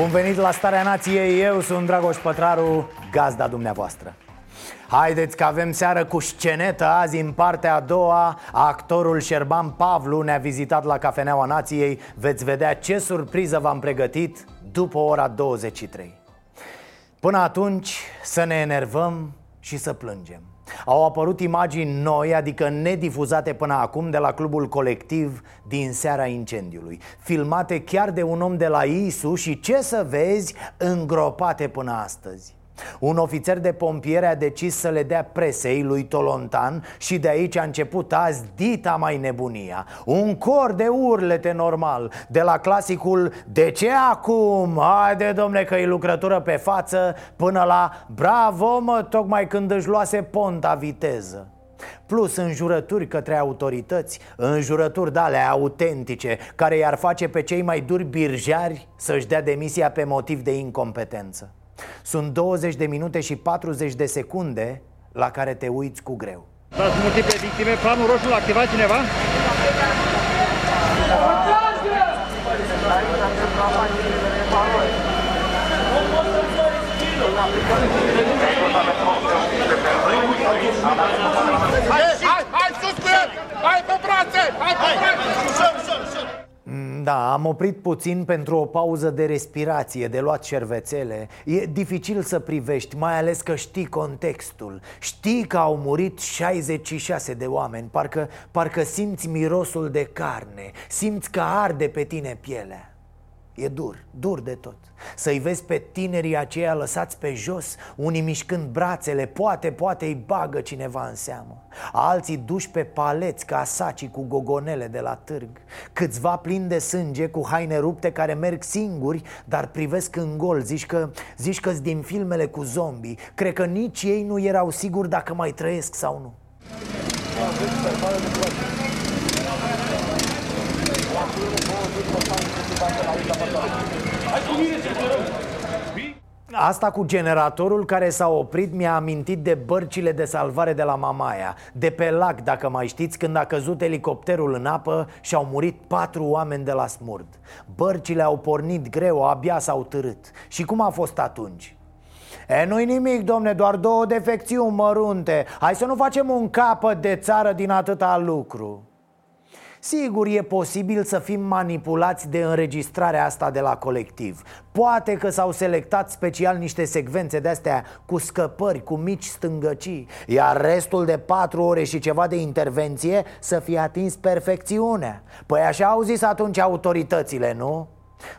Bun venit la Starea Nației, eu sunt Dragoș Pătraru, gazda dumneavoastră. Haideți că avem seară cu scenetă azi în partea a doua Actorul Șerban Pavlu ne-a vizitat la Cafeneaua Nației. Veți vedea ce surpriză v-am pregătit după ora 23 Până atunci să ne enervăm și să plângem au apărut imagini noi, adică nedifuzate până acum de la clubul colectiv din seara incendiului. Filmate chiar de un om de la ISU și ce să vezi, îngropate până astăzi un ofițer de pompiere a decis să le dea presei lui Tolontan și de aici a început azi dita mai nebunia. Un cor de urlete normal, de la clasicul De ce acum? Haide domne că e lucrătură pe față Până la bravo mă, tocmai când își luase ponta viteză. Plus înjurături către autorități Înjurături de alea autentice Care i-ar face pe cei mai duri birjari Să-și dea demisia pe motiv de incompetență sunt 20 de minute și 40 de secunde la care te uiți cu greu Dați multiple victime, planul roșu l-a activat cineva? Hai, hai, hai sus cu el! Hai pe brațe! Hai pe brațe! Da, am oprit puțin pentru o pauză de respirație, de luat șervețele. E dificil să privești, mai ales că știi contextul. Știi că au murit 66 de oameni Parcă, parcă simți mirosul de carne Simți că arde pe tine pielea E dur, dur de tot. Să-i vezi pe tinerii aceia lăsați pe jos Unii mișcând brațele Poate, poate îi bagă cineva în seamă. Alții duși pe paleți ca saci cu gogonele de la târg. Câțiva plini de sânge cu haine rupte care merg singuri Dar privesc în gol Zici că zici că din filmele cu zombii. Cred că nici ei nu erau siguri dacă mai trăiesc sau nu Asta cu generatorul care s-a oprit mi-a amintit de bărcile de salvare de la Mamaia De pe lac, dacă mai știți, când a căzut elicopterul în apă și au murit patru oameni de la smurd Bărcile au pornit greu, abia s-au târât. Și cum a fost atunci? E, nu-i nimic, domne, doar două defecțiuni mărunte. Hai să nu facem un capăt de țară din atâta lucru Sigur, e posibil să fim manipulați de înregistrarea asta de la colectiv. Poate că s-au selectat special niște secvențe de-astea cu scăpări, cu mici stângăcii Iar restul de patru ore și ceva de intervenție să fie atins perfecțiunea. Păi așa au zis atunci autoritățile, nu?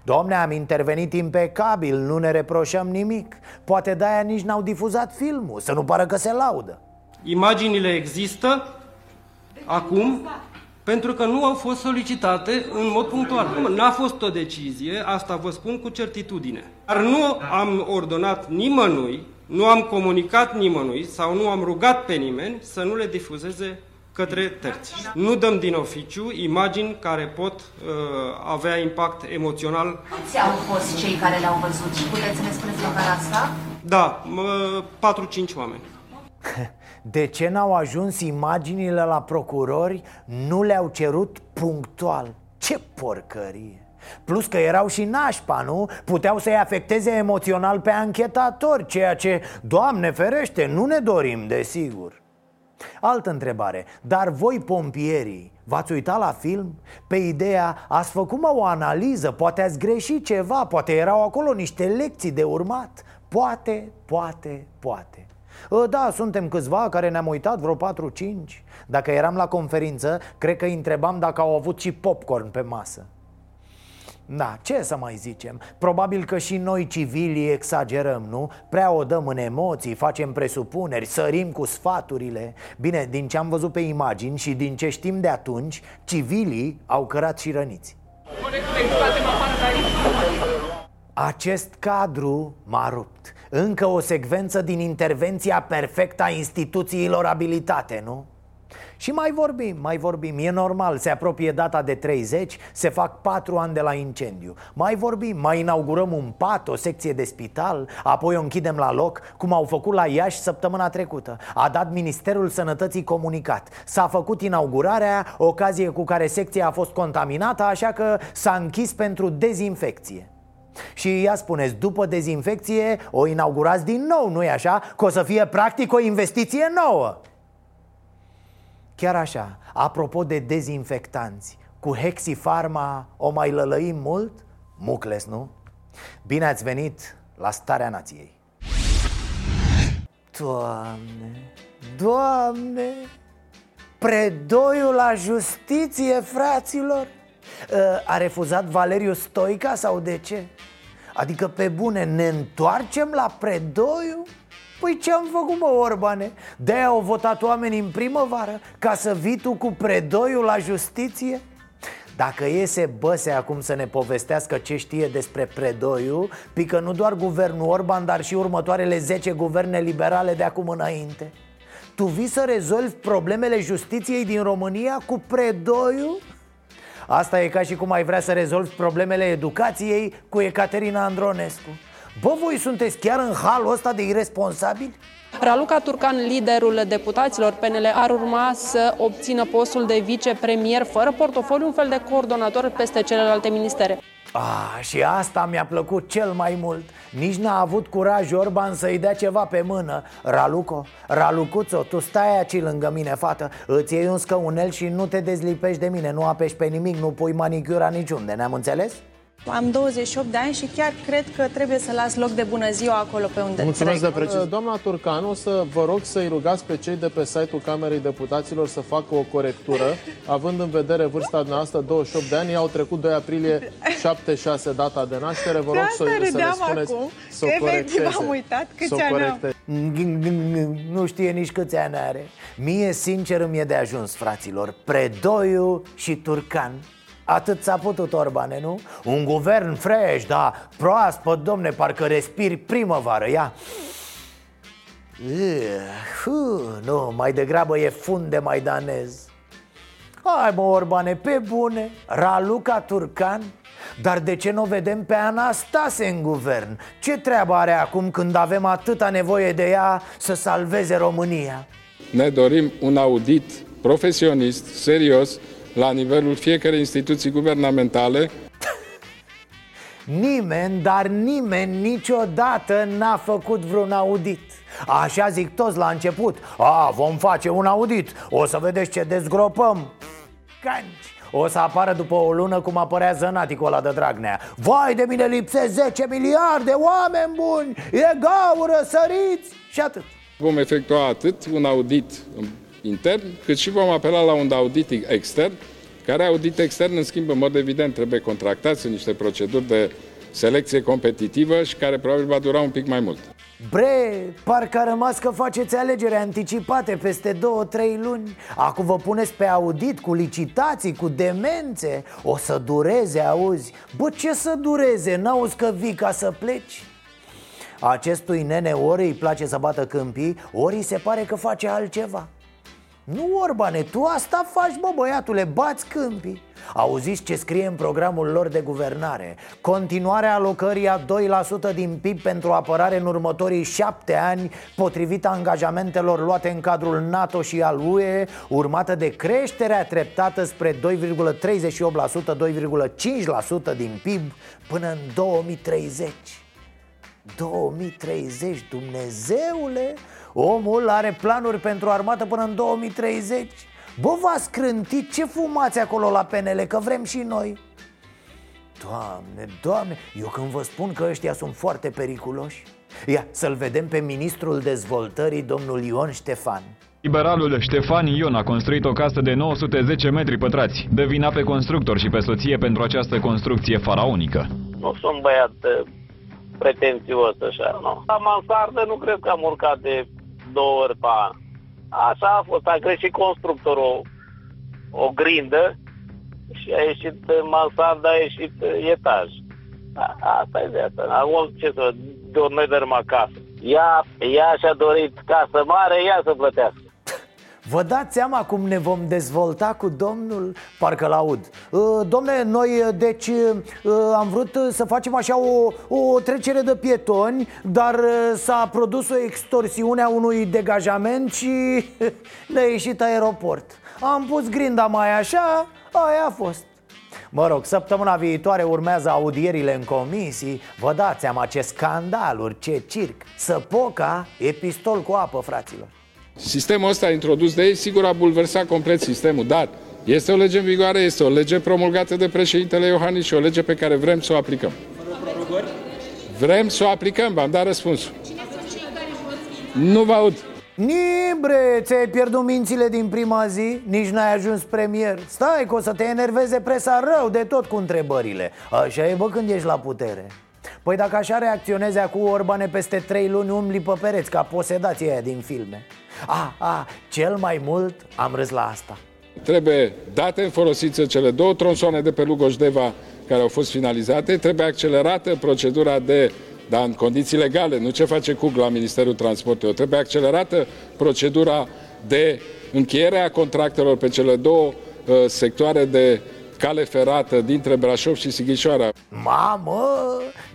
Domne, am intervenit impecabil, nu ne reproșăm nimic. Poate de-aia nici n-au difuzat filmul, să nu pară că se laudă. Imaginile există. Acum pentru că nu au fost solicitate în mod punctual. N-a fost o decizie, asta vă spun cu certitudine. Dar nu am ordonat nimănui, nu am comunicat nimănui sau nu am rugat pe nimeni să nu le difuzeze către terți. Nu dăm din oficiu imagini care pot uh, avea impact emoțional. Câți au fost cei care le-au văzut și puteți să ne spuneți măcar asta? Da, 4-5 oameni. De ce n-au ajuns imaginile la procurori? Nu le-au cerut punctual Ce porcărie! Plus că erau și nașpa, nu? Puteau să-i afecteze emoțional pe anchetatori Ceea ce, Doamne ferește, nu ne dorim, desigur Altă întrebare, dar voi pompierii V-ați uitat la film? Pe ideea, ați făcut mă o analiză, poate ați greșit ceva, poate erau acolo niște lecții de urmat Poate, poate, poate Ă, da, suntem câțiva care ne-am uitat, vreo 4-5 Dacă eram la conferință, cred că îi întrebam dacă au avut și popcorn pe masă. Da, ce să mai zicem? Probabil că și noi civilii exagerăm, nu? Prea o dăm în emoții, facem presupuneri, sărim cu sfaturile. Bine, din ce am văzut pe imagini și din ce știm de atunci, civilii au cărat și răniți Acest cadru m-a rupt. Încă o secvență din intervenția perfectă a instituțiilor abilitate, nu? Și mai vorbim, mai vorbim, e normal, se apropie data de 30, se fac 4 ani de la incendiu. Mai vorbim, mai inaugurăm un pat, o secție de spital, apoi o închidem la loc, cum au făcut la Iași săptămâna trecută. A dat Ministerul Sănătății comunicat. S-a făcut inaugurarea, ocazie cu care secția a fost contaminată, așa că s-a închis pentru dezinfecție și ea spuneți, după dezinfecție o inaugurați din nou, nu-i așa? Că o să fie practic o investiție nouă Chiar așa, apropo de dezinfectanți Cu Hexifarma o mai lălăim mult? Mucles, nu? Bine ați venit la Starea Nației Doamne, Doamne Predoiul la justiție, fraților A refuzat Valeriu Stoica sau de ce? Adică pe bune ne întoarcem la Predoiu? Păi ce-am făcut, mă, Orbane? De-aia au votat oamenii în primăvară Ca să vii tu cu predoiul la justiție? Dacă iese Băse acum să ne povestească ce știe despre predoiu Pică nu doar guvernul Orban, dar și următoarele 10 guverne liberale de acum înainte Tu vii să rezolvi problemele justiției din România cu predoiu? Asta e ca și cum ai vrea să rezolvi problemele educației cu Ecaterina Andronescu Bă, voi sunteți chiar în halul ăsta de irresponsabili? Raluca Turcan, liderul deputaților PNL, ar urma să obțină postul de vicepremier fără portofoliu, un fel de coordonator peste celelalte ministere. Ah, și asta mi-a plăcut cel mai mult. Nici n-a avut curaj Orban să-i dea ceva pe mână. Raluco, Ralucuțo, tu stai aici lângă mine, fată. Îți iei un scăunel și nu te dezlipești de mine Nu apeși pe nimic, nu pui manicura niciunde, ne-am înțeles? Am 28 de ani și chiar cred că trebuie să las loc de bună ziua acolo pe unde Mulțumesc trec. de precis. Doamna Turcan, o să vă rog să-i rugați pe cei de pe site-ul Camerei Deputaților să facă o corectură, având în vedere vârsta noastră, 28 de ani, au trecut 2 aprilie 76 data de naștere, vă rog să, să ne spuneți acum, să o că efectiv corecteze. am uitat câți Să o ani am. corecteze. Nu știe nici câți ani are Mie sincer îmi e de ajuns, fraților Predoiu și Turcan Atât s-a putut, Orbane, nu? Un guvern fresh, da, proaspăt, domne, parcă respiri primăvară, ia Uh, uh, Nu, mai degrabă e fund de maidanez Hai mă, Orbane, pe bune Raluca Turcan Dar de ce nu o vedem pe Anastase în guvern? Ce treabă are acum când avem atâta nevoie de ea să salveze România? Ne dorim un audit profesionist, serios, la nivelul fiecărei instituții guvernamentale. Nimeni, dar nimeni niciodată n-a făcut vreun audit. Așa zic toți la început. A, vom face un audit, o să vedeți ce dezgropăm. Canci. O să apară după o lună cum apărea zănaticul ăla de Dragnea. Vai de mine lipsesc 10 miliarde, oameni buni! E gaură, săriți! Și atât. Vom efectua atât un audit intern, cât și vom apela la un audit extern, care audit extern, în schimb, în mod evident, trebuie contractat, sunt niște proceduri de selecție competitivă și care probabil va dura un pic mai mult. Bre, parcă a rămas că faceți alegeri anticipate peste două, trei luni Acum vă puneți pe audit cu licitații, cu demențe O să dureze, auzi Bă, ce să dureze? N-auzi că vii ca să pleci? Acestui nene ori îi place să bată câmpii, ori îi se pare că face altceva Nu, Orbane, tu asta faci, bă, băiatule, bați câmpii. Auziți ce scrie în programul lor de guvernare? Continuarea alocării a 2% din PIB pentru apărare în următorii șapte ani Potrivit angajamentelor luate în cadrul NATO și al UE Urmată de creșterea treptată spre 2,38%, 2,5% din PIB până în 2030 2030, Dumnezeule Omul are planuri pentru armată până în 2030 Bă, v-ați crântit? Ce fumați acolo la PNL? Că vrem și noi Doamne, doamne Eu când vă spun că ăștia sunt foarte periculoși Ia, să-l vedem pe ministrul dezvoltării, domnul Ion Ștefan Liberalul Ștefan Ion a construit o casă de 910 metri pătrați. Dă vina pe constructor și pe soție pentru această construcție faraonică. Nu sunt băiat eh, pretențios așa, nu. La mansardă nu cred că am urcat de două ori pe an. Așa a fost, a greșit constructorul o, o grindă, și a ieșit mansarda, a ieșit etaj. A, asta e viața. Acum, ce să noi dărâm acasă. Ea, ea și-a dorit casă mare, ea să plătească. Vă dați seama cum ne vom dezvolta cu domnul? Parcă-l aud uh, Domne, noi deci uh, am vrut să facem așa o, o trecere de pietoni Dar uh, s-a produs o extorsiune a unui degajament și ne-a ieșit aeroport. Am pus grinda mai așa, aia a fost. Mă rog, săptămâna viitoare urmează audierile în comisii. Vă dați seama ce scandaluri, ce circ. Săpoca e pistol cu apă, fraților Sistemul ăsta introdus de ei, sigur, a bulversat complet sistemul, dar este o lege în vigoare, este o lege promulgată de președintele Iohannis și o lege pe care vrem să o aplicăm. Vrem să o aplicăm, v-am dat răspunsul. Nu vă aud. Nibre, ți-ai pierdut mințile din prima zi? Nici n-ai ajuns premier Stai că o să te enerveze presa rău de tot cu întrebările Așa e bă când ești la putere Păi dacă așa reacționezi acum Orbane peste trei luni umbli pe pereți Ca posedații aia din filme. A, a, cel mai mult am râs la asta. Trebuie date în folosință cele două tronsoane de pe Lugoșdeva care au fost finalizate, trebuie accelerată procedura de dar în condiții legale, nu ce face CUG la Ministerul Transportului. Trebuie accelerată procedura de încheiere a contractelor pe cele două uh, sectoare de cale ferată dintre Brașov și Sighișoara. Mamă,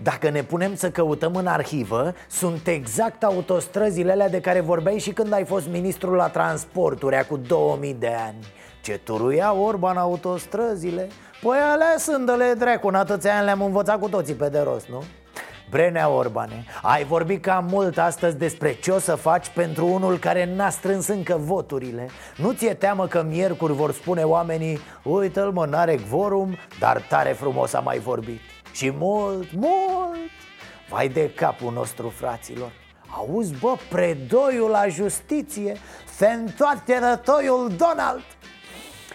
dacă ne punem să căutăm în arhivă, sunt exact autostrăzile alea de care vorbeai și când ai fost ministrul la transporturi, cu 2000 de ani. Ce turuia Orban autostrăzile? Păi alea sunt de le dracu, în atâția ani le-am învățat cu toții pe de rost, nu? Brenea Orbane, ai vorbit cam mult astăzi despre ce o să faci pentru unul care n-a strâns încă voturile. Nu ți-e teamă că miercuri vor spune oamenii Uite-l mă, n-are quorum, dar tare frumos a mai vorbit. Și mult, mult Vai de capul nostru, fraților. Auzi, bă, predoiul la justiție Se întoarce rătoiul Donald.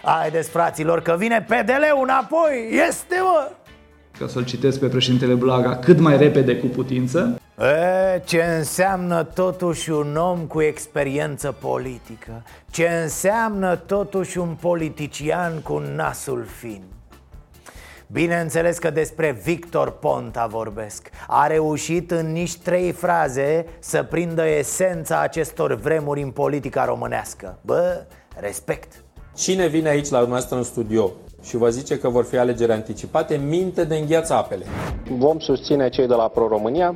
Haideți, fraților, că vine PDL-ul înapoi. Este, mă! Ca să-l citesc pe președintele Blaga, cât mai repede cu putință. E, ce înseamnă totuși un om cu experiență politică? Ce înseamnă totuși un politician cu nasul fin? Bineînțeles că despre Victor Ponta vorbesc. A reușit în nici trei fraze să prindă esența acestor vremuri în politica românească. Bă, respect! Cine vine aici la dumneavoastră în studio și vă zice că vor fi alegeri anticipate, minte de îngheață apele. Vom susține cei de la Pro-România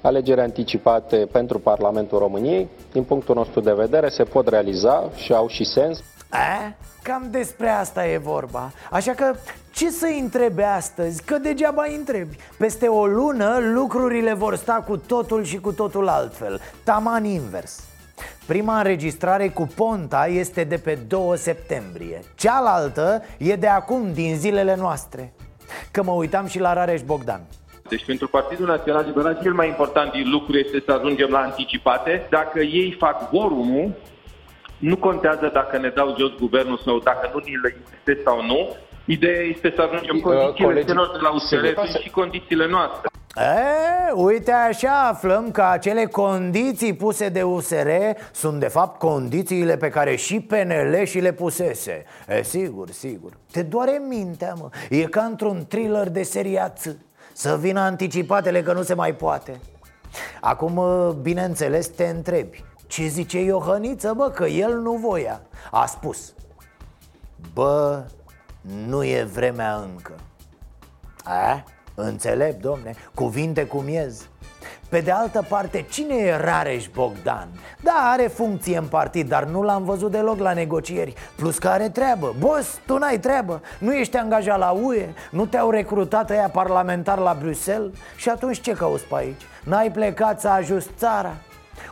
alegeri anticipate pentru Parlamentul României. Din punctul nostru de vedere se pot realiza și au și sens. A? Cam despre asta e vorba Așa că ce să întrebe astăzi? Că degeaba îi întrebi Peste o lună lucrurile vor sta cu totul și cu totul altfel Taman invers Prima înregistrare cu Ponta este de pe 2 septembrie Cealaltă e de acum, din zilele noastre Că mă uitam și la Rareș Bogdan deci pentru Partidul Național Liberal cel mai important din lucru este să ajungem la anticipate. Dacă ei fac vorumul, nu contează dacă ne dau jos guvernul sau dacă nu ni le este sau nu. Ideea este să ajungem condițiile celor de la USR și condițiile noastre. E, uite așa aflăm că acele condiții puse de USR sunt de fapt condițiile pe care și PNL și le pusese. E, sigur, sigur. Te doare mintea, mă. E ca într-un thriller de seria Ț Să vină anticipatele că nu se mai poate. Acum, bineînțeles, te întrebi. Ce zice Iohăniță, bă, că el nu voia? A spus. Bă, nu e vremea încă. A? Înțelept, domne, cuvinte cu miez pe de altă parte, cine e Rareș Bogdan? Da, are funcție în partid, dar nu l-am văzut deloc la negocieri Plus că are treabă Boss, tu n-ai treabă Nu ești angajat la UE Nu te-au recrutat ăia parlamentar la Bruxelles Și atunci ce cauți pe aici? N-ai plecat să ajuți țara?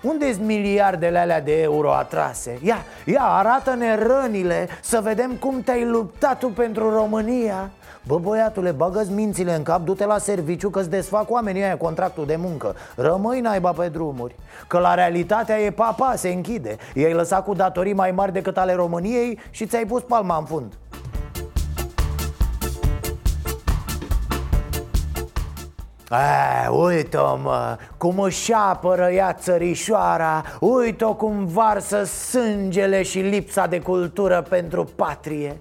unde sunt miliardele alea de euro atrase? Ia, ia, arată-ne rănile Să vedem cum te-ai luptat tu pentru România Bă, băiatule, bagă mințile în cap, du-te la serviciu că-ți desfac oamenii aia contractul de muncă. Rămâi naiba pe drumuri Că la realitatea e papa, se închide. I-ai lăsat cu datorii mai mari decât ale României și ți-ai pus palma în fund. A, uite-o mă, cum își apără ea țărișoara Uite-o cum varsă sângele și lipsa de cultură pentru patrie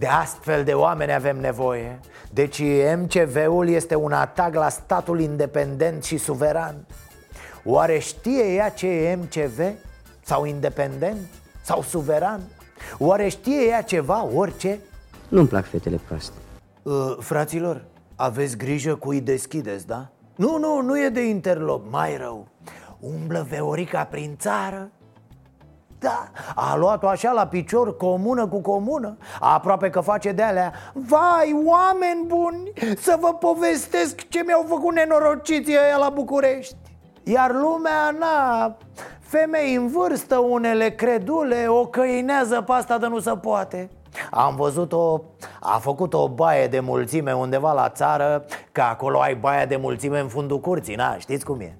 De astfel de oameni avem nevoie Deci MCV-ul este un atac la statul independent și suveran Oare știe ea ce e MCV? Sau independent? Sau suveran? Oare știe ea ceva, orice? Nu-mi plac fetele proaste Uh, fraților, aveți grijă cu îi deschideți, da? Nu, nu, nu e de interlop, mai rău Umblă Veorica prin țară da, a luat-o așa la picior, comună cu comună. Aproape că face de alea. Vai, oameni buni, să vă povestesc ce mi-au făcut nenorociții ăia la București. Iar lumea, na, femei în vârstă, unele credule, o căinează pe asta de nu se poate. Am văzut-o, a făcut o baie de mulțime undeva la țară Că acolo ai baia de mulțime în fundul curții, na, știți cum e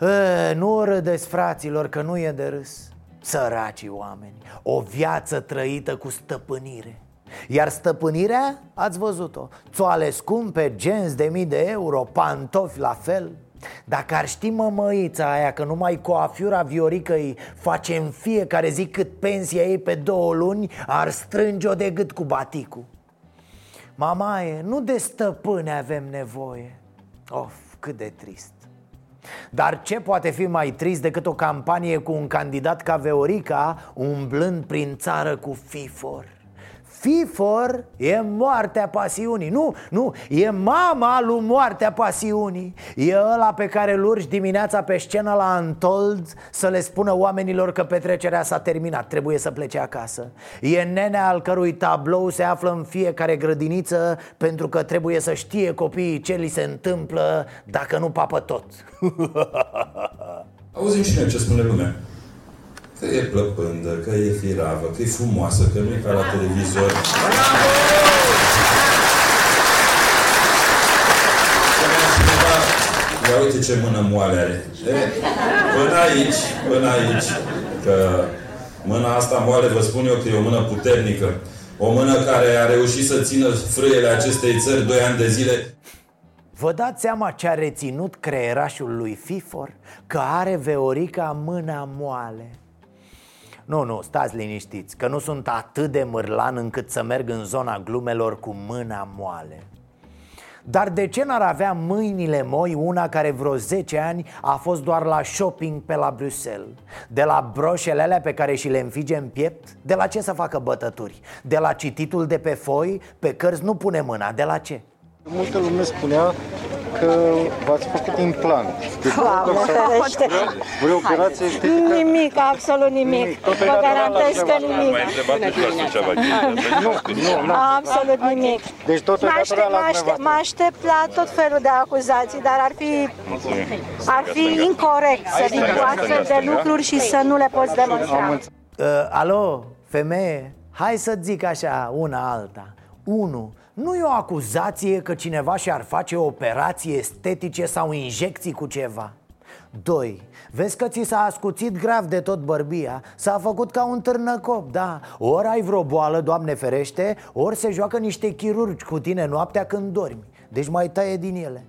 E, nu râdeți, fraților, că nu e de râs. Săracii oameni O viață trăită cu stăpânire. Iar stăpânirea, ați văzut-o Țoale scumpe, genți de mii de euro, pantofi la fel. Dacă ar ști mămăița aia că numai coafiura Viorică îi face în fiecare zi cât pensia ei pe două luni Ar strânge-o de gât cu baticul. Mamaie, nu de stăpâne avem nevoie. Of, cât de trist dar ce poate fi mai trist decât o campanie cu un candidat ca Veorica umblând prin țară cu FIFOR? FIFOR e moartea pasiunii. Nu, nu, e mama lui moartea pasiunii. E ăla pe care îl urci dimineața pe scenă la Antold Să le spună oamenilor că petrecerea s-a terminat Trebuie să plece acasă. E nenea al cărui tablou se află în fiecare grădiniță Pentru că trebuie să știe copiii ce li se întâmplă Dacă nu papă tot. Auzim și noi ce spune lumea Că e plăpândă, că e firavă, că e frumoasă, că nu e ca la televizor. Ia uite ce mână moale are. E, până aici, până aici, că mâna asta moale, vă spun eu că e o mână puternică. O mână care a reușit să țină frâiele acestei țări doi ani de zile. Vă dați seama ce a reținut creierașul lui Fifor? Că are Veorica mâna moale nu, nu, stați liniștiți, că nu sunt atât de mârlan încât să merg în zona glumelor cu mâna moale dar de ce n-ar avea mâinile moi una care vreo 10 ani a fost doar la shopping pe la Bruxelles? De la broșele alea pe care și le înfige în piept? De la ce să facă bătături? De la cititul de pe foi? Pe cărți nu pune mâna, de la ce? Multă lume spunea că v-ați făcut implant. Doamne ferește! Vreo operație estetică? Nimic, absolut nimic. Vă garantez că nimic. Nu, nu, Absolut nimic. Deci totul Mă e aștept, datorat la mă aștept, mă aștept la tot felul de acuzații, dar ar fi, ar fi incorrect să vin cu astfel de lucruri și să nu le poți demonstra. Uh, alo, femeie, hai să zic așa, una alta 1. Nu e o acuzație că cineva și-ar face operații estetice sau injecții cu ceva. 2. Vezi că ți s-a ascuțit grav de tot bărbia? S-a făcut ca un târnăcop, da? Ori ai vreo boală, Doamne ferește Ori se joacă niște chirurgi cu tine noaptea când dormi. Deci mai taie din ele.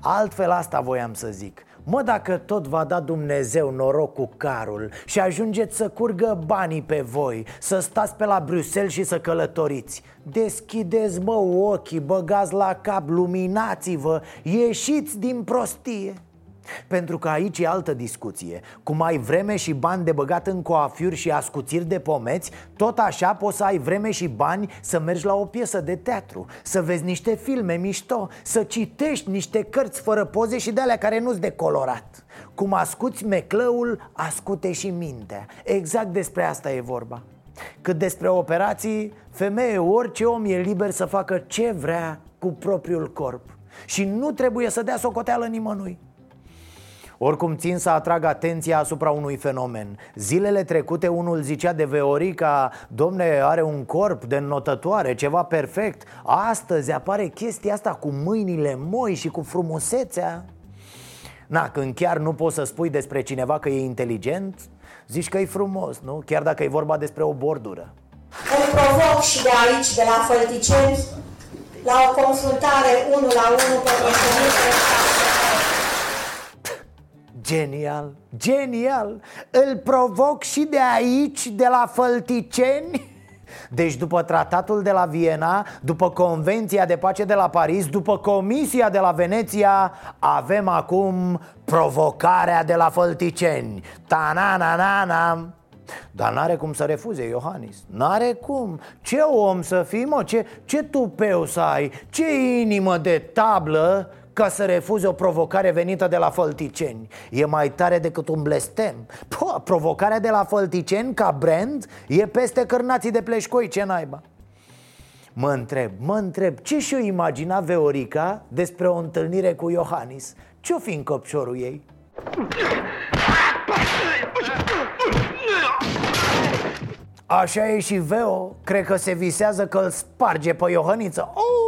Altfel asta voiam să zic Mă, dacă tot va da Dumnezeu noroc cu carul Și ajungeți să curgă banii pe voi Să stați pe la Bruxelles și să călătoriți. Deschideți, mă, ochii, băgați la cap, luminați-vă Ieșiți din prostie pentru că aici e altă discuție. Cum ai vreme și bani de băgat în coafiuri și ascuțiri de pomeți Tot așa poți să ai vreme și bani să mergi la o piesă de teatru Să vezi niște filme mișto Să citești niște cărți fără poze și de alea care nu-ți de colorat. Cum ascuți meclăul, ascute și mintea. Exact despre asta e vorba. Cât despre operații, femeie, orice om e liber să facă ce vrea cu propriul corp. Și nu trebuie să dea socoteală nimănui oricum țin să atrag atenția asupra unui fenomen. Zilele trecute unul zicea de Veorica Domne, are un corp de notătoare, ceva perfect. Astăzi apare chestia asta cu mâinile moi și cu frumusețea. Na, când chiar nu poți să spui despre cineva că e inteligent Zici că e frumos, nu? Chiar dacă e vorba despre o bordură. Îl provoc și de aici, de la Fălticeni, la o confruntare unul la unul pe moștenire Genial, genial. Îl provoc și de aici, de la Fălticeni. Deci după tratatul de la Viena, după convenția de pace de la Paris, după comisia de la Veneția Avem acum provocarea de la Fălticeni. Ta-na-na-na-na. Dar n-are cum să refuze Iohannis. N-are cum. Ce om să fii, mă? Ce, ce tupeu să ai? Ce inimă de tablă ca să refuze o provocare venită de la Fălticeni E mai tare decât un blestem Pă, Provocarea de la Fălticeni ca brand e peste cărnații de pleșcoi, ce naiba Mă întreb, mă întreb, ce și-o imagina Veorica despre o întâlnire cu Iohannis? Ce-o fi în copșorul ei? Așa e și Veo Cred că se visează că îl sparge pe Iohăniță oh!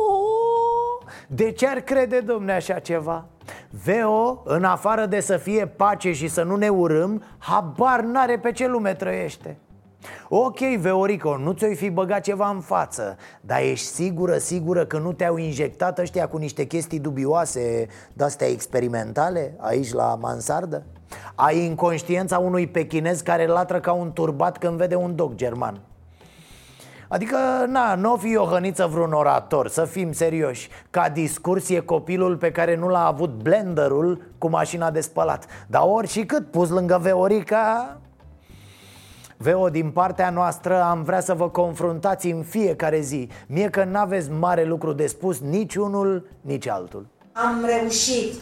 De ce ar crede domne așa ceva? Veo, în afară de să fie pace și să nu ne urâm Habar n-are pe ce lume trăiește Ok, Veorico, nu ți-o fi băgat ceva în față Dar ești sigură, sigură că nu te-au injectat ăștia cu niște chestii dubioase De-astea experimentale aici la mansardă? Ai inconștiența unui pechinez care latră ca un turbat când vede un dog german Adică, na, nu o fi o hăniță vreun orator, să fim serioși. Ca discurs e copilul pe care nu l-a avut blenderul cu mașina de spălat. Dar ori și cât pus lângă Veorica, Veo, din partea noastră am vrea să vă confruntați în fiecare zi. Mie că n-aveți mare lucru de spus nici unul, nici altul. Am reușit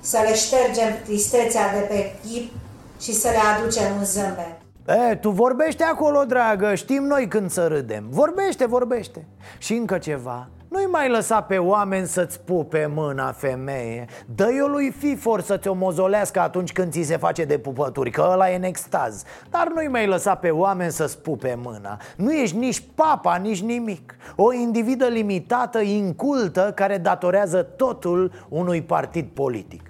să le ștergem tristețea de pe chip și să le aducem un zâmbet. E, tu vorbește acolo, dragă, știm noi când să râdem Vorbește, vorbește Și încă ceva nu-i mai lăsa pe oameni să-ți pupe mâna, femeie Dă-i-o lui Fifor să ți-o mozolească atunci când ți se face de pupături Că ăla e în extaz Dar nu-i mai lăsa pe oameni să-ți pupe mâna Nu ești nici papa, nici nimic O individă limitată, incultă Care datorează totul unui partid politic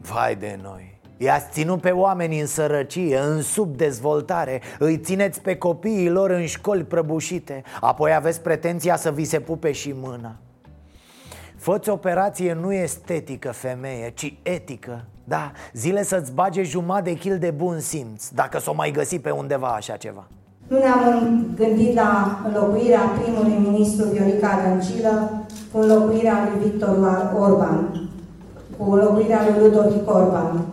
Vai de noi. I-ați ținut pe oameni în sărăcie, în subdezvoltare Îi țineți pe copiii lor în școli prăbușite Apoi aveți pretenția să vi se pupe și mâna. Făți operație nu estetică, femeie, ci etică Da, zile să-ți bage jumătate de kil de bun simț Dacă s-o mai găsi pe undeva așa ceva Nu ne-am gândit la înlocuirea primului ministru Viorica Dăncilă cu înlocuirea lui Victor Orban cu înlocuirea lui Ludovic Orban.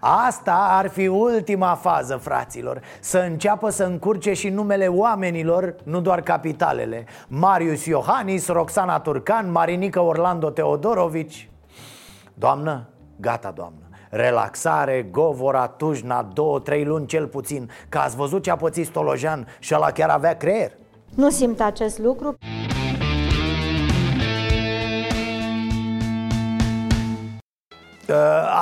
Asta ar fi ultima fază, fraților. Să înceapă să încurce și numele oamenilor, nu doar capitalele. Marius Iohannis, Roxana Turcan, Marinică Orlando Teodorovici. Doamnă, gata doamnă Relaxare, Govora, Tujna, două, trei luni cel puțin Că ați văzut ce a pățit Stolojan și ăla chiar avea creier? Nu simt acest lucru Uh,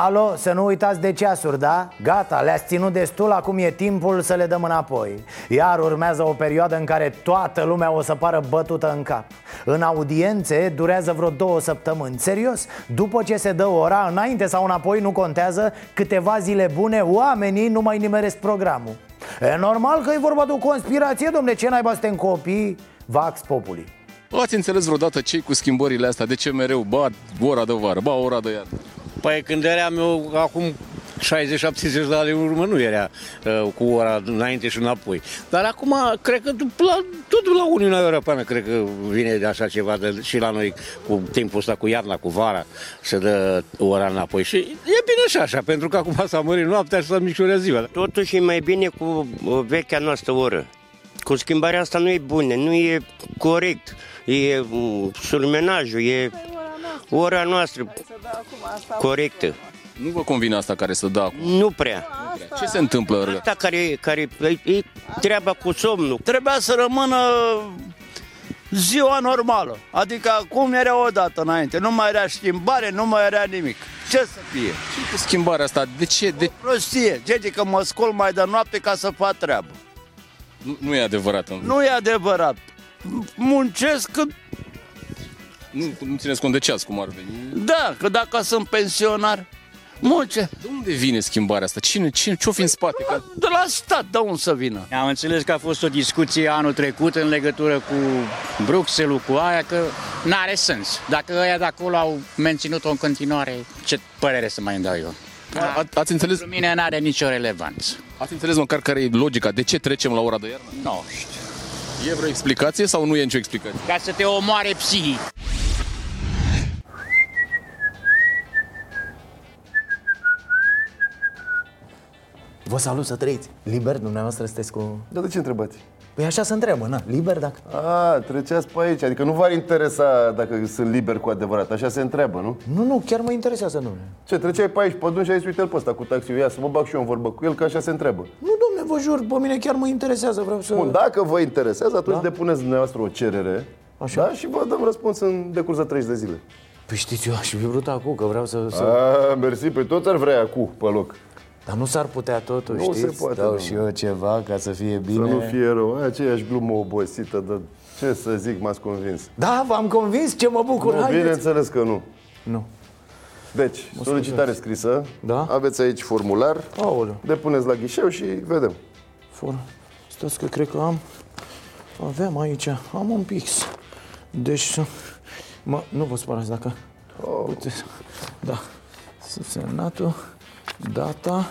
alo, să nu uitați de ceasuri, da? Gata, le-ați ținut destul, acum e timpul să le dăm înapoi Iar urmează o perioadă în care toată lumea o să pară bătută în cap În audiențe durează vreo două săptămâni Serios, după ce se dă ora, înainte sau înapoi, nu contează Câteva zile bune, oamenii nu mai nimeresc programul E normal că e vorba de o conspirație, domne, ce naiba suntem copii? Vax populi Ați înțeles vreodată ce cu schimbările astea? De ce mereu, ba ora de vară, ba ora de iarnă? Păi când eram eu acum 60-70 de ani în urmă nu era uh, cu ora înainte și înapoi. Dar acum, cred că la, tot la Uniunea Europeană, cred că vine de așa ceva de, și la noi cu timpul ăsta, cu iarna, cu vara, se dă ora înapoi. Și e bine și așa, pentru că acum s-a mărit noaptea și s-a micșorea ziua. Totuși e mai bine cu uh, vechea noastră oră. Cu schimbarea asta nu e bună, nu e corect. E uh, surmenajul, e ora noastră corectă. Nu vă convine asta care să dă acum? Nu prea. Ce se întâmplă? Asta care, care e treaba cu somnul. Trebuia să rămână ziua normală. Adică cum era odată înainte. Nu mai era schimbare, nu mai era nimic. Ce să fie? Și cu schimbarea asta? De ce? De... Prostie. Gege că mă scol mai de noapte ca să fac treabă. Nu, nu e adevărat. Nu e adevărat. Muncesc cât nu, nu țineți cont de ceas, cum ar veni. Da, că dacă sunt pensionar, Munce. De unde vine schimbarea asta? Cine, cine, ce-o fi în spate? Că... De la stat, de unde să vină? Am înțeles că a fost o discuție anul trecut în legătură cu Bruxelles, cu aia, că n-are sens. Dacă ăia de acolo au menținut-o în continuare, ce părere să mai îmi dau eu? A, ați înțeles? Pentru mine n-are nicio relevanță. Ați înțeles măcar care e logica? De ce trecem la ora de iarnă? Nu știu. E vreo explicație sau nu e nicio explicație? Ca să te omoare psihic. Vă salut să trăiți. Liber, dumneavoastră sunteți cu... Dar de ce întrebați? Păi așa se întreabă, na, liber dacă... A, treceați pe aici, adică nu v-ar interesa dacă sunt liber cu adevărat, așa se întreabă, nu? Nu, nu, chiar mă interesează, domnule. Ce, treceai pe aici, pe drum și ai zis, uite-l pe ăsta cu taxiul, ia să mă bag și eu în vorbă cu el, că așa se întreabă. Nu, domnule, vă jur, pe mine chiar mă interesează, vreau să... Bun, dacă vă interesează, atunci da? depuneți dumneavoastră o cerere, așa? Da? Și vă dăm răspuns în decurs de 30 de zile. Păi știți, eu aș fi vrut acum, că vreau să... să... A, mersi, pe tot ar vrea acum, pe loc. Dar nu s-ar putea totuși, Nu știți? se poate, Dau nu. și eu ceva ca să fie bine. Să nu fie rău, aceeași glumă obosită, dar ce să zic, m-ați convins. Da, v-am convins, ce mă bucur, Nu, haideți. bineînțeles că nu. Nu. Deci, Mă solicitare scuzați. scrisă. Da? Aveți aici formular. Aoleu. Depuneți la ghișeu și vedem. For... Stați că cred că am... Aveam aici, am un pix. Deci, să- mă, nu vă spărați dacă... Oh. Uite, da. Semnatul, data,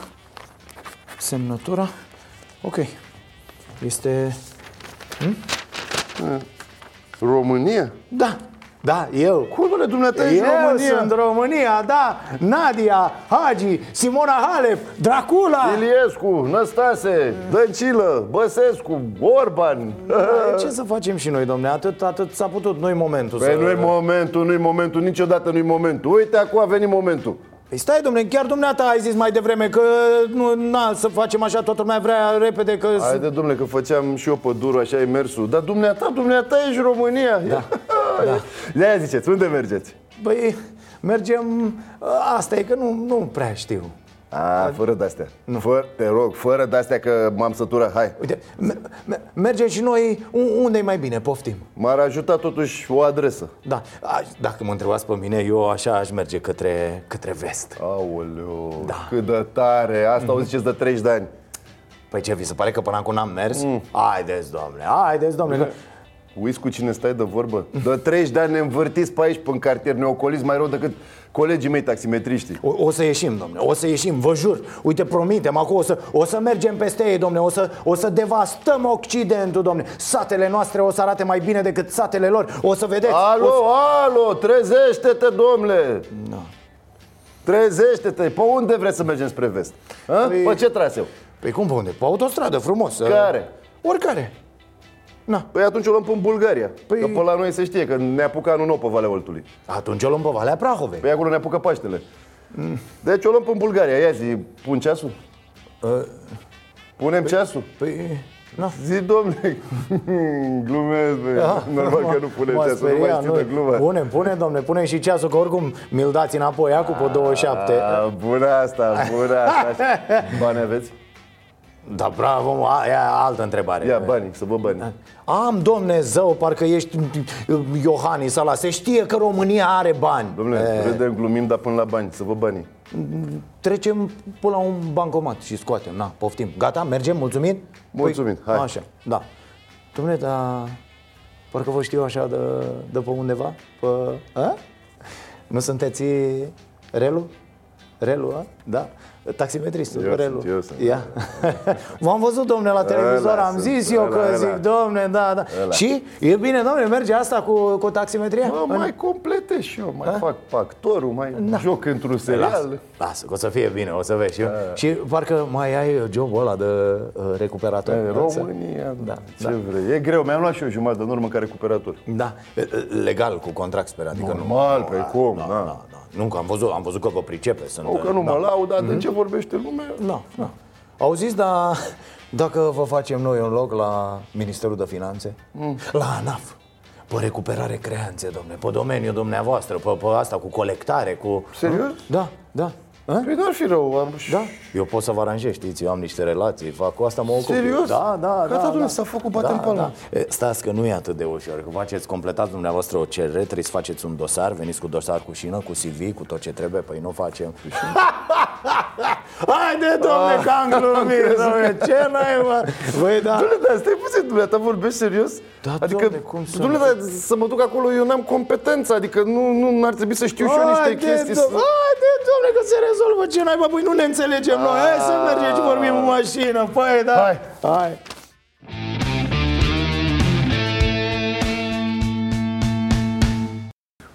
semnătura. Ok. Este... Hm? România? Da. Da, eu. Cum, domnule, dumneata ești eu România? sunt România, da. Nadia, Hagi, Simona Halep, Dracula. Iliescu, Năstase, Dăncilă, Băsescu, Orban. Da, Ce să facem și noi, domne? Atât, atât s-a putut, nu-i momentul Păi să... nu-i momentul, nu-i momentul, niciodată nu-i momentul. Uite, acum a venit momentul. Păi stai, domne, chiar dumneata ai zis mai devreme că nu, na, să facem așa, toată lumea vrea repede că... Haide, domnule, că făceam și eu pe duru, așa e mersul. Dar dumneata, dumneata ești România. Da. da. De-aia ziceți, unde mergeți? Băi, mergem... Asta e că nu, nu prea știu. A, fără de-astea. Nu. Fără, te rog, fără de-astea că m-am săturat. Hai. Uite, me- mergem și noi unde e mai bine, poftim. M-ar ajuta totuși o adresă. Da, a, dacă mă întrebați pe mine, eu așa aș merge către, către vest. Aoleu, da. cât de tare. Asta o ziceți de 30 de ani. Păi ce, vi se pare că până acum n-am mers? Mm. Haideți, domnule, haideți, domnule. Că... Uiți cu cine stai de vorbă? De 30 de ani ne învârtiți pe aici, în cartier, ne ocoliți mai rău decât colegii mei taximetriștii. O, o să ieșim, domne, o să ieșim, vă jur Uite, promitem, acum o să, o să mergem peste ei, domne O să, o să devastăm Occidentul, domne Satele noastre o să arate mai bine decât satele lor O să vedeți Alo, o să... alo, trezește-te, domnule! Da. Trezește-te! Pe unde vreți să mergem spre vest? A? Păi... Pe ce traseu? Păi cum pe unde? Pe autostradă, frumos Care? Oricare Na. Păi atunci o luăm în Bulgaria păi... Că pe la noi se știe că ne apucă anul nou pe Valea Oltului Atunci o luăm pe Valea Prahovei Păi acolo ne apucă Paștele mm. Deci o luăm în Bulgaria, ia zi, pun ceasul? Uh... Punem ceasul? Păi... No. Zi, domne, glumesc, bă. Ah, Normal că nu punem ceasul, nu mai știu de glumă Punem, punem, domne, punem și ceasul Că oricum mi-l dați înapoi, acum pe 27 A, Bună asta, bună asta Bani aveți? Da, bravo, a, e altă întrebare. Ia banii, să vă bani. Am, domne, zău, parcă ești Iohannis ăla Se știe că România are bani. Domnule, râdem, glumim, dar până la bani, să vă banii Trecem până la un bancomat și scoatem, na, poftim. Gata, mergem, mulțumim? Mulțumim, hai. Așa, da. Domnule, dar parcă vă știu așa de, de pe undeva? Pe, a? Nu sunteți Relu? Relu, a? Da Taximetristul, eu Relu sunt, eu sunt. Ia. V-am văzut, domne, la televizor Ăla Am sunt, zis eu că ăla, zic, ăla. domne, da, da Ăla. Și e bine, domne, merge asta cu, cu taximetria? Mă, mai completez și eu, mai A? fac factorul, mai Da. joc într-un Lasă, serial lasă, că o să fie bine, o să vezi și eu. Și parcă mai ai jobul ăla de uh, recuperator E, Da, România, Da, ce da. vrei. E greu, mi-am luat și eu jumătate de normă ca recuperator. Da, legal, cu contract, sper, adică nu Normal, pe cum, da, da. da, da. Nu, că am văzut, am văzut că vă pricepe sunt, Nu că nu da. mă laud, dar de ce vorbește lumea? Da, da. Auziți, dar dacă vă facem noi un loc la Ministerul de Finanțe, Mm. la ANAF, pe recuperare creanțe, domne, pe domeniul dumneavoastră, pe, pe asta cu colectare, cu... Serios? Da, da. Păi nu ar fi rău. Am... Da, eu pot să vă aranjez, știți, eu am niște relații, fac cu asta mă ocup. Serios? Da, da, Gata, da. domnule, da. s-a făcut, batem da, palma. da. E, Stați că nu e atât de ușor, că faceți, completați dumneavoastră o cerere, trebuie să faceți un dosar, veniți cu dosar cu șină, cu CV, cu tot ce trebuie, păi nu facem. Haide, domne, că am glumit, domne, ce n-ai, mă? Băi, da. Dom'le, dar stai puțin, dumneata vorbești serios? Da, adică, dom'le, cum să dom'le, nu? dar să mă duc acolo, eu n-am competență, adică nu, nu ar trebui să știu și eu niște Haide, chestii. dom- să- Haide, domne, că se rezolvă ce n-ai, bă, păi nu ne înțelegem noi, hai să mergem și vorbim în mașină, păi, da. Hai. Hai.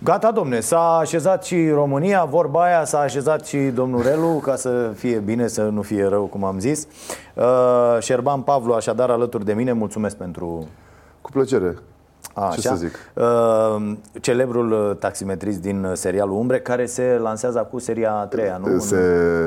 Gata, domne, s-a așezat și România, vorba aia s-a așezat și domnul Relu, ca să fie bine, să nu fie rău, cum am zis. Uh, Șerban Pavlu, așadar, alături de mine, mulțumesc pentru... Cu plăcere. A, Ce să zic? Uh, celebrul uh, taximetrist din uh, serialul Umbre, care se lansează acum seria a treia, nu? Se,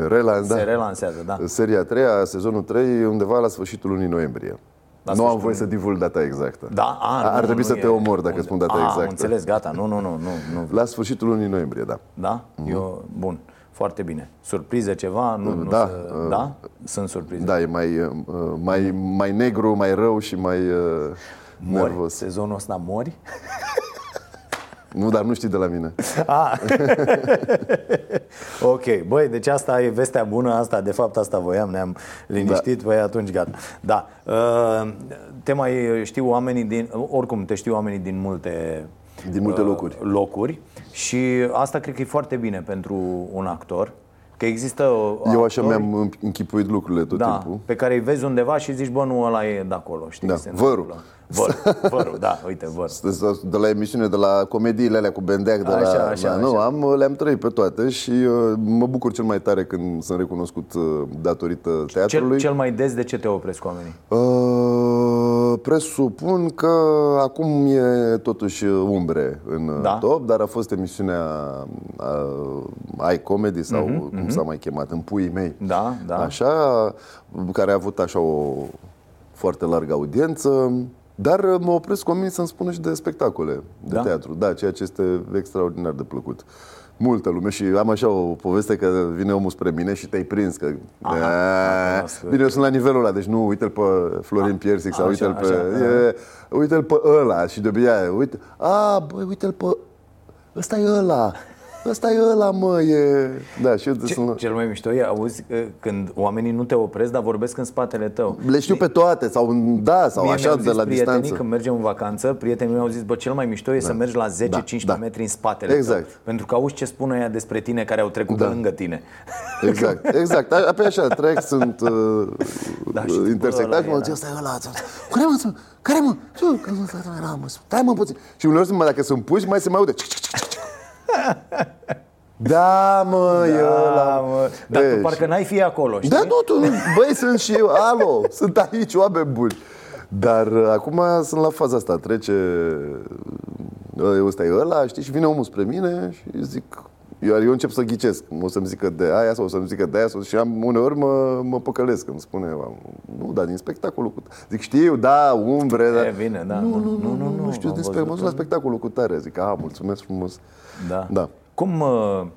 relan, da. Se relansează, da. Seria a treia, sezonul 3, undeva la sfârșitul lunii noiembrie. La nu am sfârțiul voie să divulg data exactă. Da, a, Ar nu, trebui nu să e- te omor dacă spun data a, exactă. Am înțeles, gata, nu, nu, nu, nu, nu. La sfârșitul lunii noiembrie, da. Da? Eu, bun, foarte bine. Surprize ceva? Nu, nu Da, să, uh, da? Sunt surprize. Da, e mai, uh, mai, mai negru, mai rău și mai uh, Mori. nervos. Sezonul ăsta mori? Nu, dar nu știi de la mine. Ah. ok, băi, deci asta e vestea bună, asta, de fapt asta voiam, ne-am liniștit, da. băi, atunci gata. Da, uh, te mai știu oamenii din, oricum te știu oamenii din multe Din multe locuri. locuri și asta cred că e foarte bine pentru un actor, că există Eu așa actori, mi-am închipuit lucrurile tot da, timpul. pe care îi vezi undeva și zici, bă, nu, ăla e de acolo, știi? Da, se vărul. întâmplă. Vărul, vărul, da, uite, vărul. De la emisiune, de la comediile alea cu Bendeac, de Așa, la, așa, da, nu, așa. am, le-am trăit pe toate și uh, mă bucur cel mai tare când sunt recunoscut uh, datorită teatrului. Cel, cel mai des de ce te opresc oamenii? Uh, presupun că acum e totuși umbre în Da. da. top, dar a fost emisiunea uh, iComedy sau Mhm, cum mhm. s-a mai chemat, în puii mei. Da, da. Așa, care a avut așa o foarte largă audiență. Dar uh, mă opresc oamenii să-mi spună și de spectacole, de Da? teatru. Da, ceea ce este extraordinar de plăcut. Multă lume și am așa o poveste că vine omul spre mine și te-ai prins că... Aha, Aha, cunosc. Bine, eu sunt la nivelul ăla, deci nu uite-l pe Florin Piersic sau așa, uite-l pe... așa, e, uite-l pe ăla și de obicei, uite... A, băi, uite-l pe... Ăsta e ăla. Ăsta e ăla, mă, e... Da, și eu Ce, sunt... cel mai mișto e, auzi, că când oamenii nu te opresc, dar vorbesc în spatele tău. Le știu pe toate, sau da, sau Mie așa, mi-au de zis la prietenii, distanță. când mergem în vacanță, prietenii mei au zis, bă, cel mai mișto e să mergi la 10-15 da. metri în spatele Exact. tău. Pentru că auzi ce spun ăia despre tine care au trecut Da. pe lângă tine. Exact, exact. A- Apoi așa, trec, sunt uh, Da, și da, zic, bă, intersectați ăla și mă era. zic, ăsta e ăla. Care mă? spune? Care mă? Ce? Că nu era, mă. Stai mă puțin. Și uneori, mă, dacă sunt puși, mai se mai aude. Da, mă, e ăla. mă. Dar tu Deci- parcă n-ai fi acolo, știi? Da, nu, tu, băi, sunt și eu, alo, sunt aici, oameni buni. Dar uh, acum sunt la faza asta, trece, uh, ăsta e ăla, știi, și vine omul spre mine și zic, eu, eu încep să ghicesc, o să-mi zică de aia sau o să-mi zică de aia sau, și am, uneori mă, mă păcălesc, îmi spune, nu, dar din spectacolul cu Zic, știu, da, umbre, dar... E, bine, da. Nu, nu, nu, nu, nu, știu am despre, văzut. mă duc la spectacolul cu tare. Zic, a, mulțumesc frumos. Da. Da. Cum, uh, uh,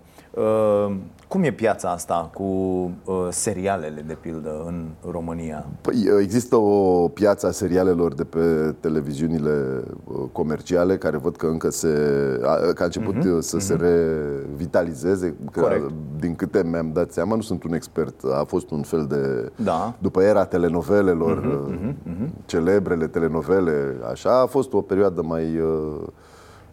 cum e piața asta cu uh, serialele, de pildă, în România? Păi, există o piață a serialelor de pe televiziunile uh, comerciale care văd că încă se, a, că a început Mhm, uh, să se revitalizeze. Că, Corect. din câte mi-am dat seama, nu sunt un expert, a fost un fel de... Da. După era telenovelelor, Mhm, uh, mhm. celebrele telenovele, așa, a fost o perioadă mai uh,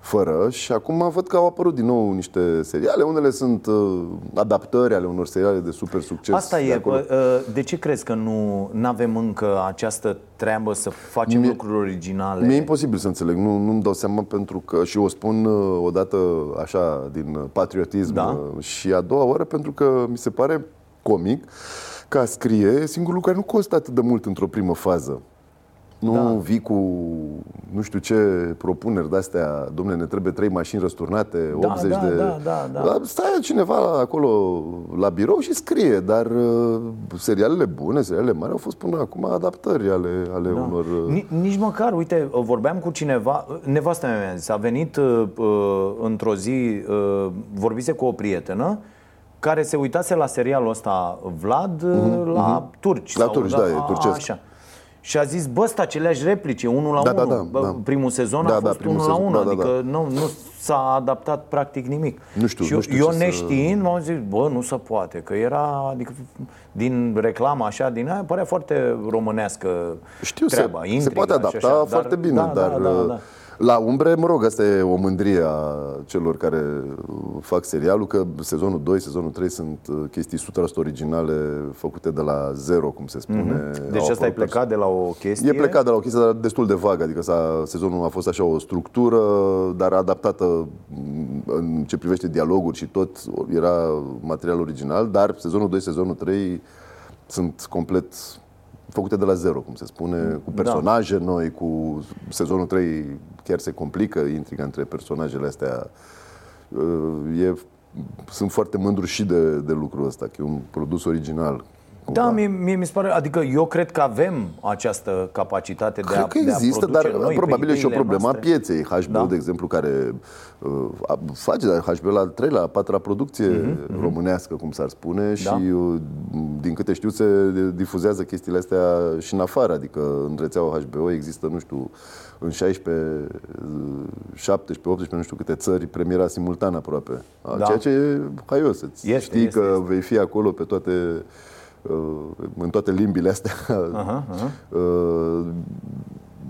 fără și acum văd că au apărut din nou niște seriale, unele sunt uh, adaptări ale unor seriale de super succes. Asta de e. acolo. bă, uh, De ce crezi că nu avem încă această treabă să facem Mie- lucruri originale? Mi-e imposibil să înțeleg, nu, nu-mi dau seama pentru că, și o spun uh, odată așa, din uh, patriotism Da. uh, și a doua oară pentru că mi se pare comic că a scrie singurul lucru care nu costă atât de mult într-o primă fază. Nu da. vii cu nu știu ce propuneri de-astea, domne, ne trebuie trei mașini răsturnate, Da, 80 da, de... da, da, da. Stai cineva acolo la birou și scrie, dar uh, serialele bune, serialele mari au fost până acum adaptări ale, ale Da. unor... uh, Ni- Nici măcar, uite, vorbeam cu cineva, nevasta mea mi-a zis, a venit uh, uh, într-o zi, uh, vorbise cu o prietenă care se uitase la serialul ăsta Vlad la turci. Mhm, La sau turci, da, e a- turcesc. Așa. Și a zis, bă, ăsta aceleași replici, unul la Da, da, unul. da, Bă, da. Primul sezon Da, a da, fost primul unul la sezon, unul, da, da, adică da. Nu, nu s-a adaptat practic nimic. Nu știu, și nu eu, știu eu ce să- neștiind, m-am zis, bă, nu se poate, că era, adică din reclama așa, din aia, părea foarte românească Știu, treaba, se, se intriga poate și adapta așa, foarte bine, da, dar da, da, da. La umbre, mă rog, asta e o mândrie a celor care fac serialul, că sezonul 2, sezonul 3 sunt uh, chestii 100% originale, făcute de la zero, cum se spune. Mhm. Deci Au ăsta e apărut plecat de la o chestie? E plecat de la o chestie dar destul de vagă, adică s-a, sezonul a fost așa o structură, dar adaptată m, în ce privește dialoguri și tot, era material original, dar sezonul 2, sezonul 3 sunt complet făcute de la zero, cum se spune, cu Da. personaje noi, cu sezonul 3 chiar se complică intriga între personajele astea. Uh, E, sunt foarte mândru și de, de lucrul ăsta, că e un produs original. Da, mie, mie mi se pare, adică eu cred că avem această capacitate de a, Cred că de a există, produce dar noi pe probabil e și o ideile problemă a noastre. pieței. HBO, Da. de exemplu, care uh, a- face dar HBO la 3 la 4 producție Mhm, românească, cum s-ar spune, și Da. uh, din câte știu se difuzează chestiile astea și în afară, adică în rețeaua HBO există, nu știu, în 16, uh, 17, 18, nu știu câte țări, premiera simultană aproape. Da. Ceea ce e haios, îți Este, știi este, că vei fi acolo pe toate uh, în toate limbile astea. Aha, aha.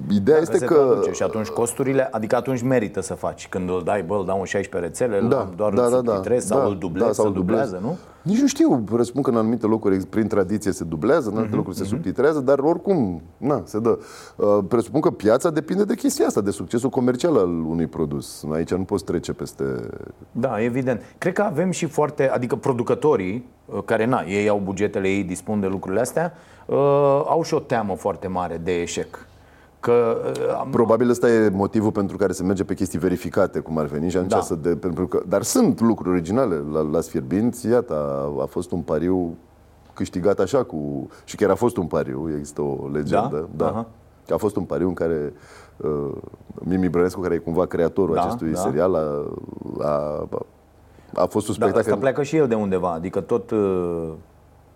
Uh, Ideea este se că... traduce și atunci costurile, adică atunci merită să faci. Când îl dai, bă, îl dau în 16 rețele, îl am doar da, îl da, da, subtitrez sau da, îl dublez, da, da, sau se îl dublez. dublează, nu? Nici nu știu, presupun că în anumite locuri, prin tradiție, se dublează, în alte Mhm, locuri se subtitrează, dar oricum, na, se dă. Uh, Presupun că piața depinde de chestia asta, de succesul comercial al unui produs. Aici nu poți trece peste... Da, evident. Cred că avem și foarte, adică producătorii, uh, care na, ei au bugetele, ei dispun de lucrurile astea, uh, au și o teamă foarte mare de eșec. Că uh, am- Probabil ăsta e motivul pentru care se merge pe chestii verificate, cum ar veni, și atunci Da. să de, pentru că, dar sunt lucruri originale la, la Sfierbinți, iată, a, a fost un pariu câștigat așa cu... Și chiar a fost un pariu, există o legendă. Da? Da. Aha. A fost un pariu în care uh, Mimi Brănescu, care e cumva creatorul Da, acestui da. serial, a, a, a fost da, suspectat asta că... pleacă și el de undeva, adică tot... uh,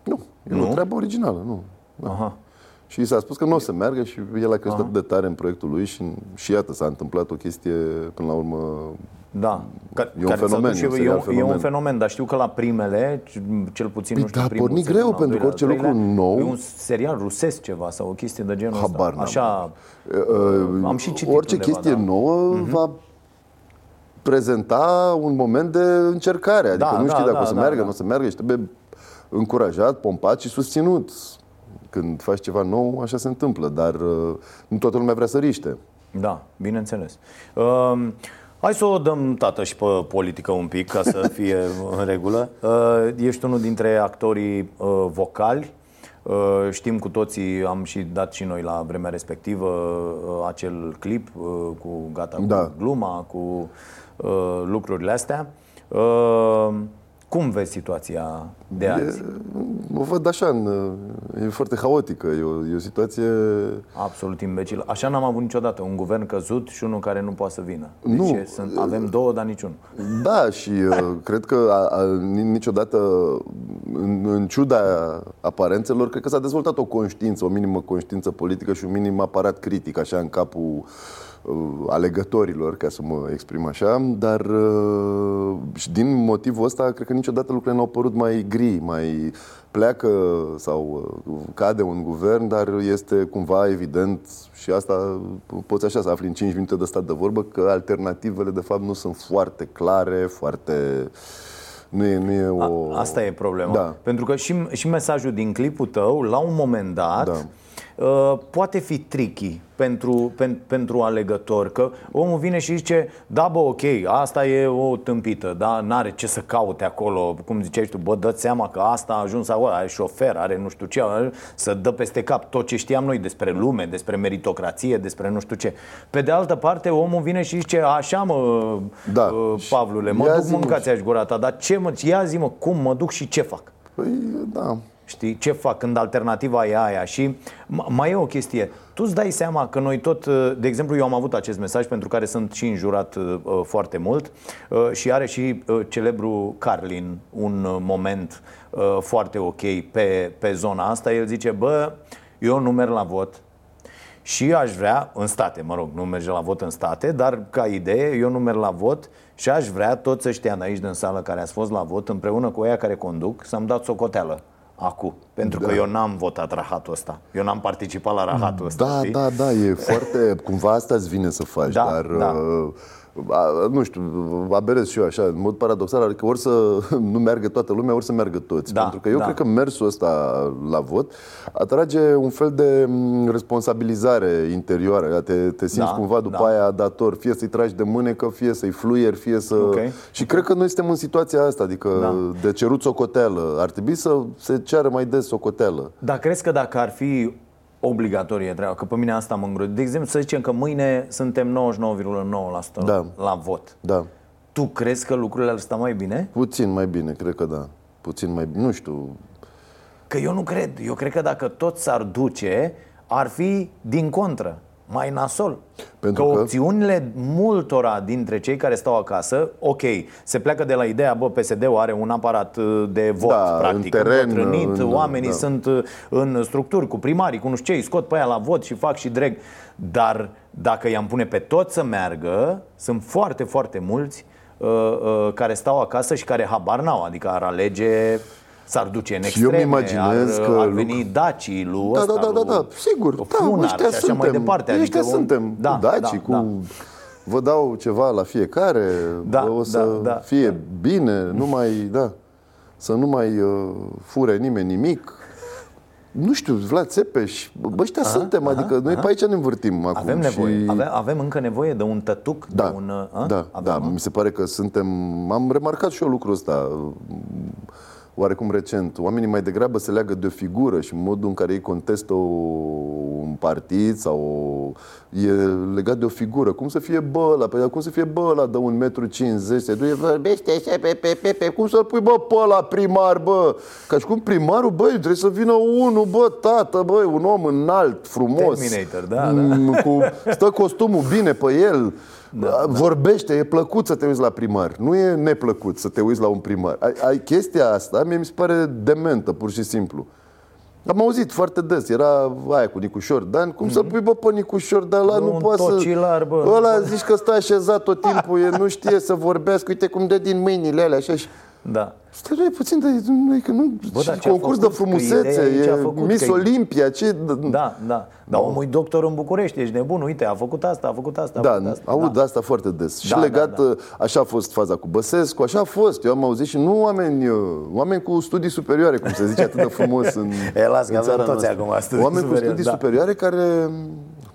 Nu, e Nu? o treabă originală, nu. Da. Aha. Și i s-a spus că nu o să meargă și el a crezut atât de tare în proiectul lui și, și iată, s-a întâmplat o chestie până la urmă Da, ca, E un care s-a fenomen, dus și e un e, serial un, e un fenomen. fenomen, dar știu că la primele, c- cel puțin, Păi nu știu, da, a primul pornit sezon, greu, al pentru că doilea, orice al treilea, lucru nou- E un serial rusesc ceva sau o chestie de genul Habar ăsta. n-am. Așa, Uh, am și citit Orice undeva, chestie da. nouă va prezenta un moment de încercare. Adică Da, nu da, știi dacă da, o să da, meargă, da. nu o să meargă și trebuie încurajat, pompat și susținut. Când faci ceva nou, așa se întâmplă, dar uh, nu toată lumea vrea să riște. Da, bineînțeles. Uh, hai să o dăm tată și pe politică un pic, ca să fie în regulă. Uh, ești unul dintre actorii uh, vocali. Uh, știm cu toții, am și dat și noi la vremea respectivă uh, acel clip uh, cu gata cu Da. gluma, cu uh, lucrurile astea. Uh, cum vezi situația de azi? E, o văd așa, în, e foarte haotică, e o, e o situație... Absolut imbecil. Așa n-am avut niciodată. Un guvern căzut și unul care nu poate să vină. Deci Nu. e- sunt, avem două, dar niciunul. Da, și uh, cred că a, a, ni- niciodată, în, în ciuda aparențelor, cred că s-a dezvoltat o conștiință, o minimă conștiință politică și un minim aparat critic, așa, în capul uh, alegătorilor, ca să mă exprim așa, dar uh, și din motivul ăsta, cred că niciodată lucrurile n-au părut mai gri, mai pleacă sau uh, cade un guvern, dar este cumva evident și asta poți așa să afli în 5 minute de stat de vorbă că alternativele de fapt nu sunt foarte clare, foarte nu e, nu e o... A, asta e problema. Da. Pentru că și, și mesajul din clipul tău, la un moment dat, Da. Uh, poate fi tricky pentru, pen, pentru alegător. Că omul vine și zice, da bă, ok, asta e o tâmpită, da, n-are ce să caute acolo. Cum ziceai tu, bă, dă seama că asta a ajuns acolo, are șofer, are nu știu ce, are- să dă peste cap tot ce știam noi despre lume, despre meritocrație, despre nu știu ce. Pe de altă parte, omul vine și zice, așa mă, Da. uh, Pavlule, mă Ia duc zi-mă mâncați aș gura ta, dar ce mă, ia zi mă, cum mă duc și ce fac? Păi, da. Știi? Ce fac când alternativa e aia? Și m- mai e o chestie. Tu îți dai seama că noi tot, uh, de exemplu, eu am avut acest mesaj pentru care sunt și înjurat uh, uh, foarte mult uh, și are și uh, celebru Carlin un uh, moment uh, foarte ok pe, pe zona asta. El zice, bă, eu nu merg la vot, și aș vrea, în state, mă rog, nu merge la vot în state, dar ca idee, eu nu merg la vot și aș vrea toți ăștia de aici din sală care ați fost la vot, împreună cu ăia care conduc, să-mi dați socoteală acum. Pentru că Da. eu n-am votat rahatul ăsta. Eu n-am participat la rahatul ăsta. Da, știi? da, da, e foarte... Cumva asta îți vine să faci, Da, dar... da. uh, a, nu știu, aberez și eu așa, în mod paradoxal, adică ori să nu meargă toată lumea, ori să meargă toți. Da, Pentru că eu da. cred că mersul ăsta la vot atrage un fel de m, responsabilizare interioară. Te, te simți Da, cumva după da. aia dator, fie să-i tragi de mânecă, fie să-i fluier, fie să... Ok. Și cred că noi suntem în situația asta, adică Da. de cerut socoteală. Ar trebui să se ceară mai des socoteală. Dar crezi că dacă ar fi obligatorie treaba, că pe mine asta mă îngrozește. De exemplu, să zicem că mâine suntem 99,9% Da. la vot. Da. Tu crezi că lucrurile ar sta mai bine? Puțin mai bine, cred că da. Puțin mai bine, nu știu. Că eu nu cred. Eu cred că dacă tot s-ar duce, ar fi din contră, mai nasol. Pentru că, că- opțiunile multora dintre cei care stau acasă, ok, se pleacă de la ideea, bă, PSD-ul are un aparat uh, de vot, Da, practic, în teren, îmbătrânit, în- oamenii da. sunt uh, în structuri cu primarii, cu nu știu ce, îi scot pe aia la vot și fac și dreg. Dar dacă i-am pune pe toți să meargă, sunt foarte, foarte mulți uh, uh, care stau acasă și care habar n-au, adică ar alege s-ar duce în Și eu extreme, îmi imaginez ar, că ar lucru- veni dacii lui Da, ăsta, da, da, da, lui da, sigur. Da, Funar ăștia și așa suntem. mai departe. ăștia Adică suntem. da, cu daci, da, cu... da. Vă dau ceva la fiecare, Da, o să da, da. fie bine, nu mai, da, să nu mai uh, fure nimeni nimic. Nu știu, Vlad Țepeș, bă, ăștia Aha, suntem, aha, adică noi aha. pe aici ne învârtim acum. Avem nevoie. și- Avem, avem încă nevoie de un tătuc, Da, de un... a? da, Avem, da, mi se pare că suntem... Am remarcat și eu lucrul ăsta oarecum recent. Oamenii mai degrabă se leagă de o figură și modul în care ei contestă o, un partid sau o, e legat de o figură. Cum să fie bă ăla? Păi cum să fie bă ăla de 1,50 m, se duce, vorbește așa pe, pe, pe, pe, cum să-l pui bă pe ăla primar, bă? Ca și cum primarul, băi, trebuie să vină unul, bă, tată, băi, un om înalt, frumos. Terminator, da, Mm, Cu, stă costumul bine pe el. Da, Vorbește, e plăcut să te uiți la primar. Nu e neplăcut să te uiți la un primar. Ai, ai chestia asta, mie mi se pare dementă, pur și simplu. Am auzit foarte des, era aia cu Nicușor Dan, cum să pui bă pe Nicușor Dan, ăla Mhm. Bă, nu un poate să... tocilar, bă. Ăla zici că stă așezat tot timpul, e, nu știe să vorbească, uite cum dă din mâinile alea, așa și... Da. Stai noi puțin, de, nu, că nu, Bă, dar și ce a concurs de făcut? Că frumusețe, ideea e ce a e făcut, Miss că e- Olimpia, ce... Da, da. Dar omul e doctor în București, ești nebun, uite, a făcut asta, a făcut asta, a Da, făcut asta. aud asta foarte des. Și Da, legat, da, da. așa a fost faza cu Băsescu, așa a fost. Eu am auzit și nu oameni, uh, oameni cu studii superioare, cum se zice atât de frumos în, E, las că în avem țara toți noastră. acum studii Oameni cu superioare, studii da. superioare care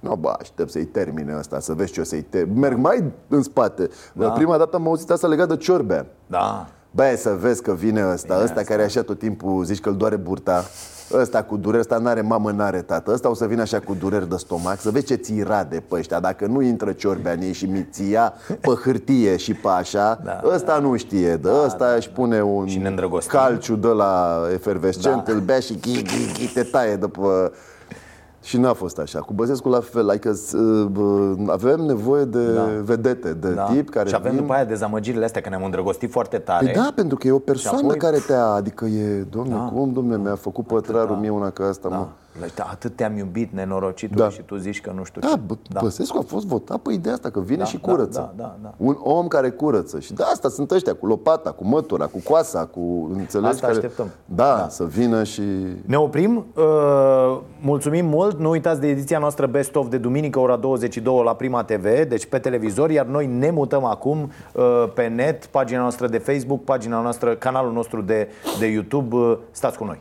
nu, bă, aștept să-i termine asta, să vezi ce o să-i termine. Merg mai în spate. Da. Prima dată am auzit asta legat de Ciorbea. Da. Băi, să vezi că vine ăsta, Vine ăsta asta. care așa tot timpul zici că îl doare burta, ăsta cu dureri, ăsta n-are mamă, n-are tată, ăsta o să vină așa cu dureri de stomac, să vezi ce ți rade pe ăștia, dacă nu intră ciorbea în ei și mi-ți-ia pe hârtie și pe așa, Da, ăsta nu știe, de ăsta își pune un Și ne îndrăgostim. calciu de la efervescent, Da. îl bea și ghi, ghi, ghi, te taie după... Și n-a fost așa. Cu Băsescu la fel, adică uh, bă, avem nevoie de Da. vedete, de Da. tip care și avem vin... după aia dezamăgirile astea, că ne-am îndrăgostit foarte tare. Păi da, pentru că e o persoană Și apoi- care te-a, adică e, domne, Da. cum, domne, mi-a făcut pătrarul mie una ca asta, mă. Da. Da, Atât te-am iubit, nenorocitul, Da. și tu zici că nu știu Da, ce. bă, Băsescu a fost votat pe ideea asta, că vine Da, și da, curăță. da, da, da. Un om care curăță. Și de asta sunt ăștia, cu lopata, cu mătura, cu coasa, cu, înțelegi? Asta care... așteptăm. Da, da, să vină și... Ne oprim, uh, mulțumim mult Nu uitați de ediția noastră Best of de duminică ora 22 la Prima TV Deci pe televizor, iar noi ne mutăm acum uh, Pe net, pagina noastră de Facebook Pagina noastră, canalul nostru de, de YouTube Uh, Stați cu noi